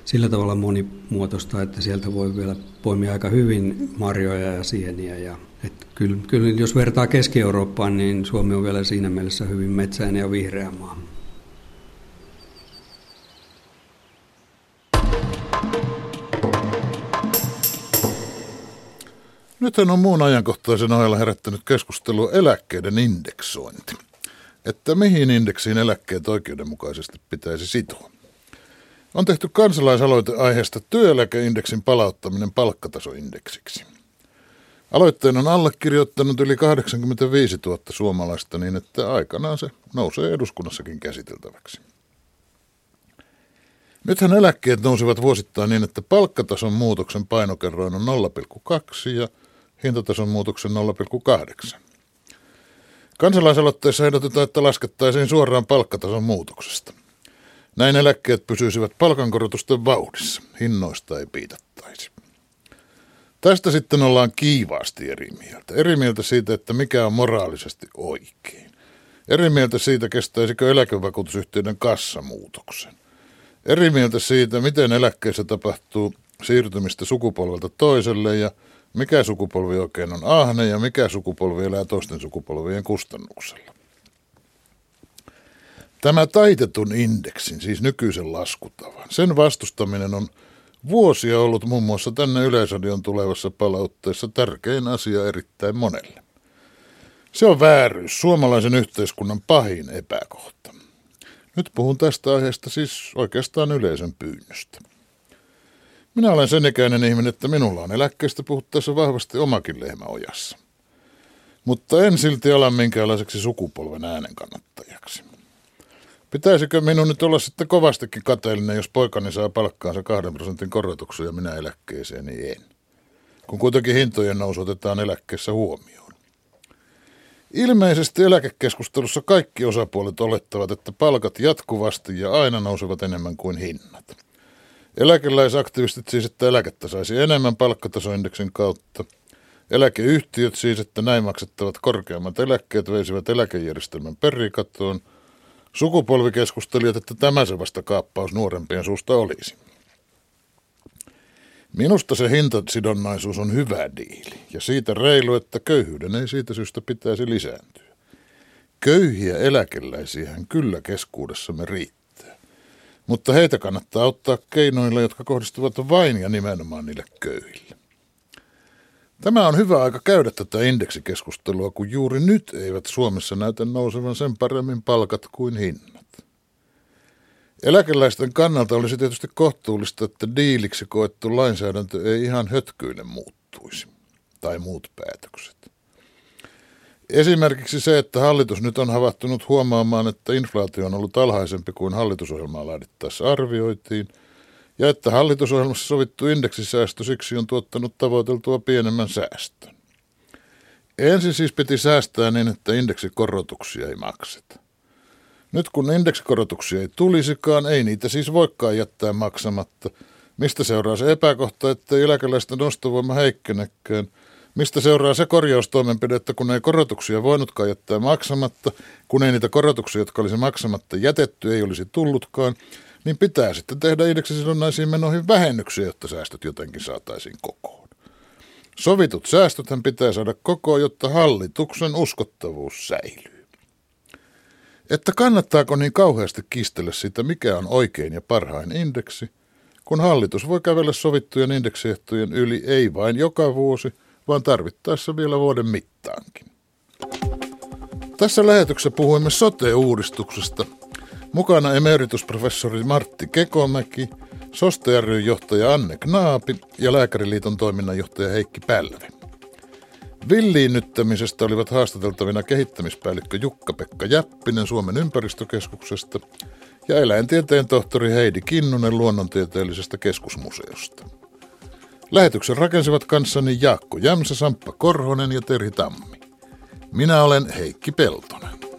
sillä tavalla monimuotoista, että sieltä voi vielä poimia aika hyvin marjoja ja sieniä. Ja, että kyllä, kyllä jos vertaa Keski-Eurooppaan, niin Suomi on vielä siinä mielessä hyvin metsäinen ja vihreä maa. Nythän on muun ajankohtaisen ohella herättänyt keskustelu eläkkeiden indeksointi. Että mihin indeksiin eläkkeet oikeudenmukaisesti pitäisi sitoa. On tehty kansalaisaloite aiheesta työeläkeindeksin palauttaminen palkkatasoindeksiksi. Aloitteen on allekirjoittanut yli 85 000 suomalaista niin, että aikanaan se nousee eduskunnassakin käsiteltäväksi. Nythän eläkkeet nousivat vuosittain niin, että palkkatason muutoksen painokerroin on 0,2 ja hintatason muutoksen 0,8. Kansalaisaloitteessa ehdotetaan, että laskettaisiin suoraan palkkatason muutoksesta. Näin eläkkeet pysyisivät palkankorotusten vauhdissa, hinnoista ei piitattaisi. Tästä sitten ollaan kiivaasti eri mieltä. Eri mieltä siitä, että mikä on moraalisesti oikein. Eri mieltä siitä, kestäisikö eläkevakuutusyhtiöiden kassamuutoksen. Eri mieltä siitä, miten eläkkeissä tapahtuu siirtymistä sukupolvelta toiselle ja Mikä sukupolvi oikein on ahne ja mikä sukupolvi elää toisten sukupolvien kustannuksella. Tämä taitetun indeksin, siis nykyisen laskutavan, sen vastustaminen on vuosia ollut muun muassa tänne Yleisradion tulevassa palautteessa tärkein asia erittäin monelle. Se on vääryys, suomalaisen yhteiskunnan pahin epäkohta. Nyt puhun tästä aiheesta siis oikeastaan yleisön pyynnöstä. Minä olen sen ikäinen ihminen, että minulla on eläkkeestä puhuttaessa vahvasti omakin lehmä ojassa. Mutta en silti ala minkäänlaiseksi sukupolven äänen kannattajaksi. Pitäisikö minun nyt olla sitten kovastikin kateellinen, jos poikani saa palkkaansa kahden prosentin korotuksia ja minä eläkkeeseen, niin en. Kun kuitenkin hintojen nousu otetaan eläkkeessä huomioon. Ilmeisesti eläkekeskustelussa kaikki osapuolet olettavat, että palkat jatkuvasti ja aina nousevat enemmän kuin hinnat. Eläkeläisaktivistit siis, että eläkettä saisi enemmän palkkatasoindeksin kautta. Eläkeyhtiöt siis, että näin maksettavat korkeammat eläkkeet veisivät eläkejärjestelmän perikatoon – Sukupolvikeskustelijat, että tämä se vasta kaappaus nuorempien suusta olisi. Minusta se hintasidonnaisuus on hyvä diili ja siitä reilu, että köyhyyden ei siitä syystä pitäisi lisääntyä. Köyhiä eläkeläisiähän kyllä keskuudessamme riittää, mutta heitä kannattaa auttaa keinoilla, jotka kohdistuvat vain ja nimenomaan niille köyhille. Tämä on hyvä aika käydä tätä indeksikeskustelua, kun juuri nyt eivät Suomessa näytä nousevan sen paremmin palkat kuin hinnat. Eläkeläisten kannalta olisi tietysti kohtuullista, että diiliksi koettu lainsäädäntö ei ihan hötkyinen muuttuisi, tai muut päätökset. Esimerkiksi se, että hallitus nyt on havahtunut huomaamaan, että inflaatio on ollut alhaisempi kuin hallitusohjelmaa laadittaessa arvioitiin – ja että hallitusohjelmassa sovittu indeksisäästö siksi on tuottanut tavoiteltua pienemmän säästön. Ensin siis piti säästää niin, että indeksikorotuksia ei makseta. Nyt kun indeksikorotuksia ei tulisikaan, ei niitä siis voikaan jättää maksamatta. Mistä seuraa se epäkohta, että eläkeläisten ostovoima heikkenekään? Mistä seuraa se korjaustoimenpide, että kun ei korotuksia voinutkaan jättää maksamatta, kun ei niitä korotuksia, jotka olisi maksamatta jätetty, ei olisi tullutkaan, niin pitää sitten tehdä indeksisidonnaisiin menoihin vähennyksiä, jotta säästöt jotenkin saataisiin kokoon. Sovitut säästöthän pitää saada kokoon, jotta hallituksen uskottavuus säilyy. Että kannattaako niin kauheasti kistellä sitä, mikä on oikein ja parhain indeksi, kun hallitus voi kävellä sovittujen indeksiehtojen yli ei vain joka vuosi, vaan tarvittaessa vielä vuoden mittaankin. Tässä lähetyksessä puhuimme sote-uudistuksesta – Mukana emeritusprofessori Martti Kekomäki, Soste johtaja Anne Knaapi ja Lääkäriliiton toiminnanjohtaja Heikki Pälve. Villiinnyttämisestä olivat haastateltavina kehittämispäällikkö Jukka-Pekka Jäppinen Suomen ympäristökeskuksesta ja eläintieteen tohtori Heidi Kinnunen Luonnontieteellisestä keskusmuseosta. Lähetyksen rakensivat kanssani Jaakko Jämsä, Samppa Korhonen ja Terhi Tammi. Minä olen Heikki Peltonen.